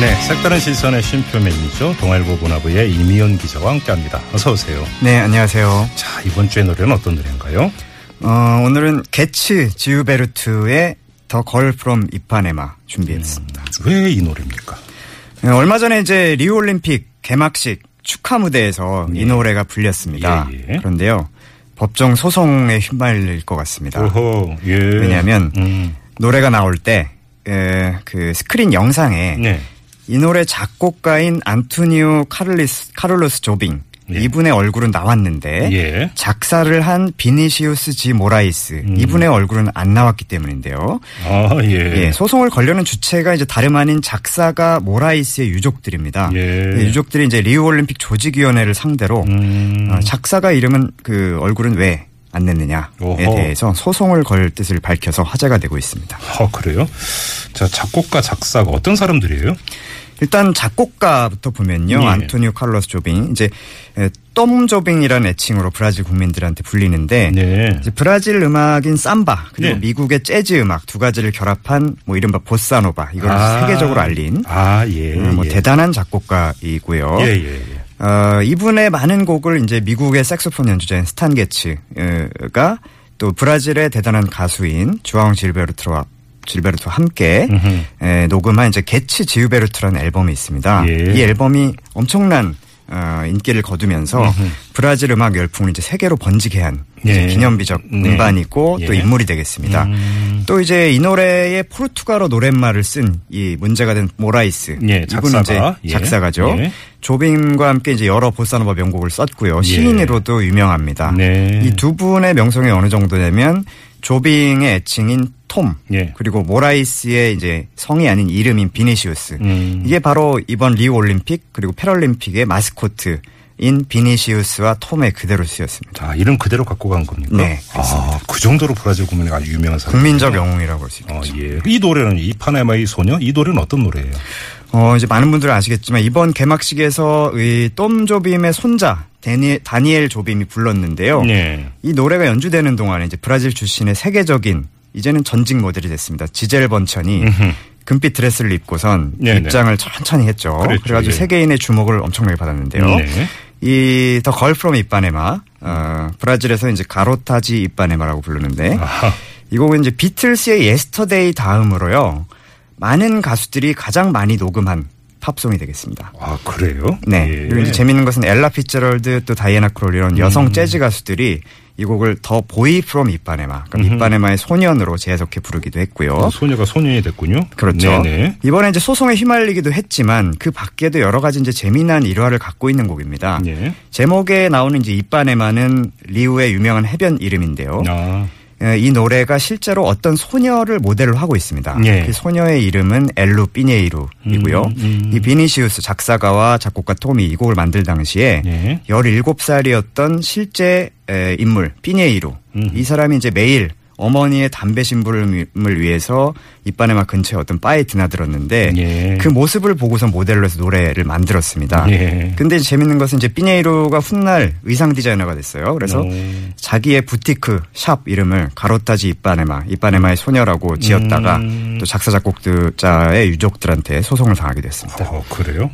네, 색다른 시선의 쉼표 매니저 동아일보 문화부의 임희윤 기자와 함께합니다. 어서 오세요. 네, 안녕하세요. 자, 이번 주의 노래는 어떤 노래인가요? 어, 오늘은 게츠 지우베르투의 The Girl from Ipanema 준비했습니다. 왜 이 노래입니까? 네, 얼마 전에 이제 리우 올림픽 개막식 축하 무대에서 이 노래가 불렸습니다. 예, 예. 그런데요. 법정 소송에 휘말릴 것 같습니다. 오호, 예. 왜냐하면 음, 노래가 나올 때 그 스크린 영상에 네. 이 노래 작곡가인 안토니오 카를리스, 카를로스 조빔 예. 이분의 얼굴은 나왔는데 예. 작사를 한 비니시우스 지 모라이스 음. 이분의 얼굴은 안 나왔기 때문인데요. 아, 예. 예, 소송을 걸려는 주체가 이제 다름 아닌 작사가 모라이스의 유족들입니다. 예. 예, 유족들이 이제 리우 올림픽 조직위원회를 상대로 음, 어, 작사가 이름은 그 얼굴은 왜 안 냈느냐에 오호. 대해서 소송을 걸 뜻을 밝혀서 화제가 되고 있습니다. 어, 그래요? 자, 작곡가, 작사가 어떤 사람들이에요? 일단 작곡가부터 보면요. 예. 안토니오 칼로스 조빙 이제 에, 톰 조빙이라는 애칭으로 브라질 국민들한테 불리는데 네. 이제 브라질 음악인 삼바 그리고 네. 미국의 재즈 음악 두 가지를 결합한 뭐 이른바 보사노바 이걸 아. 세계적으로 알린 아, 예. 음, 뭐 예. 대단한 작곡가이고요. 예, 예, 예. 어, 이분의 많은 곡을 이제 미국의 색소폰 연주자인 스탄 게츠가 또 브라질의 대단한 가수인 주아옹 질베르트와 지우베르투와 함께. 에, 녹음한 이제 게츠 지우베르투라는 앨범이 있습니다. 예. 이 앨범이 엄청난 어, 인기를 거두면서 브라질 음악 열풍을 이제 세계로 번지게 한 예. 기념비적 네. 음반이고 또 예. 인물이 되겠습니다. 음. 또 이제 이 노래의 포르투갈어 노랫말을 쓴 이 문제가 된 모라이스 예, 이분은 작사가. 이제 예. 작사가죠. 예. 조빔과 함께 이제 여러 보사노바 명곡을 썼고요. 시인으로도 유명합니다. 네. 이 두 분의 명성이 어느 정도냐면 조빔의 애칭인 톰 예. 그리고 모라이스의 이제 성이 아닌 이름인 비니시우스 음. 이게 바로 이번 리우 올림픽 그리고 패럴림픽의 마스코트인 비니시우스와 톰의 그대로 쓰였습니다. 아, 이름 그대로 갖고 간 겁니까? 네, 아, 그 정도로 브라질 국민이 아주 유명한 사람. 국민적 영웅이라고 할 수 어, 있겠죠. 예. 이 노래는 이파네마의 소녀? 이 노래는 어떤 노래예요? 어, 이제 많은 분들은 아시겠지만 이번 개막식에서 이 톰 조빔의 손자 데니, 다니엘 조빔이 불렀는데요. 네. 이 노래가 연주되는 동안에 이제 브라질 출신의 세계적인 이제는 전직 모델이 됐습니다. 지젤 번천이 금빛 드레스를 입고선 네네. 입장을 천천히 했죠. 그랬죠, 그래가지고 예. 세계인의 주목을 엄청나게 받았는데요. 네. 이 The Girl from Ipanema 어, 브라질에서 이제 Garota de Ipanema라고 부르는데 아하. 이 곡은 이제 비틀스의 Yesterday 다음으로요. 많은 가수들이 가장 많이 녹음한 팝송이 되겠습니다. 아, 그래요? 네. 예. 그리고 이제 재밌는 것은 엘라 피츠제럴드 또 다이애나 크롤 이런 음. 여성 재즈 가수들이 이 곡을 The Boy from Ipanema, 그럼 이빠네마의 소년으로 재해석해 부르기도 했고요. 어, 소녀가 소년이 됐군요. 그렇죠. 네네. 이번에 이제 소송에 휘말리기도 했지만 그 밖에도 여러 가지 이제 재미난 일화를 갖고 있는 곡입니다. 네. 제목에 나오는 이제 이빠네마는 리우의 유명한 해변 이름인데요. 아, 에, 이 노래가 실제로 어떤 소녀를 모델로 하고 있습니다. 예. 그 소녀의 이름은 엘루 삐네이루이고요. 음, 음. 이 비니시우스 작사가와 작곡가 톰이 이 곡을 만들 당시에 예. 17살이었던 실제 에, 인물 삐네이루. 음. 이 사람이 이제 매일 어머니의 담배 심부름을 위해서 이빠네마 근처에 어떤 바에 드나들었는데 예. 그 모습을 보고서 모델로 해서 노래를 만들었습니다. 예. 근데 재밌는 것은 이제 삐네이루가 훗날 의상 디자이너가 됐어요. 그래서 오. 자기의 부티크 샵 이름을 가로타지 이빠네마, 이빠네마의 소녀라고 지었다가 음. 또 작사 작곡자의 유족들한테 소송을 당하게 됐습니다. 어, 그래요?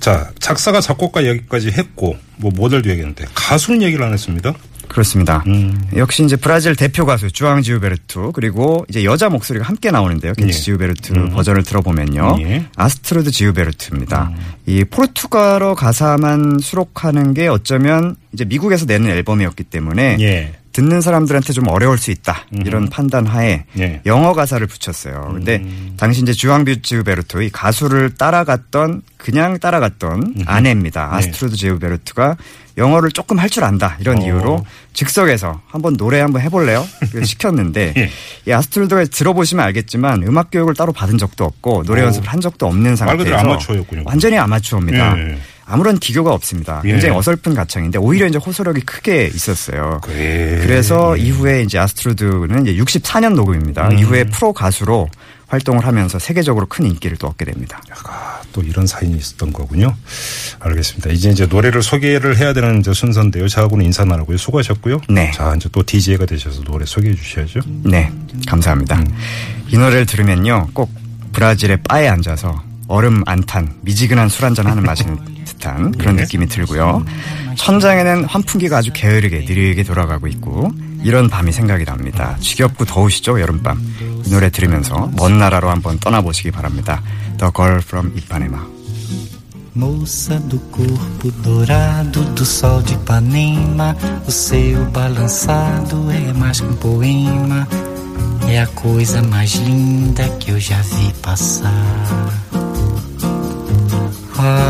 자, 작사가 작곡가 얘기까지 했고, 뭐 모델도 얘기했는데, 가수는 얘기를 안 했습니다. 그렇습니다. 음. 역시 이제 브라질 대표 가수 주앙 지우베르투 그리고 이제 여자 목소리가 함께 나오는데요. 예. 게츠 지우베르투 버전을 들어보면요. 예. 아스트루드 지우베르투입니다. 음. 이 포르투갈어 가사만 수록하는 게 어쩌면 이제 미국에서 내는 앨범이었기 때문에 예. 듣는 사람들한테 좀 어려울 수 있다 이런 판단 하에 예. 영어 가사를 붙였어요. 근데 음. 당시 이제 주앙 지우베르투 이 가수를 따라갔던 그냥 따라갔던 아내입니다. 네. 아스트루드 지우베르투가 영어를 조금 할 줄 안다 이런 어. 이유로 즉석에서 한번 노래 한번 해볼래요? 시켰는데 예. 이 아스트루드가 들어보시면 알겠지만 음악 교육을 따로 받은 적도 없고 노래 오. 연습을 한 적도 없는 상태에서 아마추어였군요. 완전히 아마추어입니다. 예. 아무런 기교가 없습니다. 예. 굉장히 어설픈 가창인데 오히려 이제 호소력이 크게 있었어요. 그래. 그래서 이후에 이제 아스트루드는 이제 64년 녹음입니다. 음. 이후에 프로 가수로 활동을 하면서 세계적으로 큰 인기를 또 얻게 됩니다. 아, 또 이런 사연이 있었던 거군요. 알겠습니다. 이제 이제 노래를 소개를 해야 되는 이제 순서인데요. 저하고는 인사 나누고요. 수고하셨고요. 네. 자, 이제 또 DJ가 되셔서 노래 소개해 주셔야죠. 네, 감사합니다. 음. 이 노래를 들으면요, 꼭 브라질의 바에 앉아서 얼음 안 탄 미지근한 술 한잔 하는 맛인 듯한 그런 네. 느낌이 들고요. 천장에는 환풍기가 아주 게으르게 느리게 돌아가고 있고 이런 밤이 생각이 납니다. 지겹고 더우시죠, 여름밤. 이 노래 들으면서 먼 나라로 한번 떠나보시기 바랍니다. The Girl from Ipanema. Moça do corpo dourado do sol de Ipanema, o seu balançado é mais que um poema, é a coisa mais linda que eu já vi passar. Ah,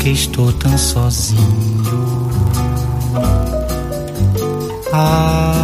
porque estou tão sozinho. Ah,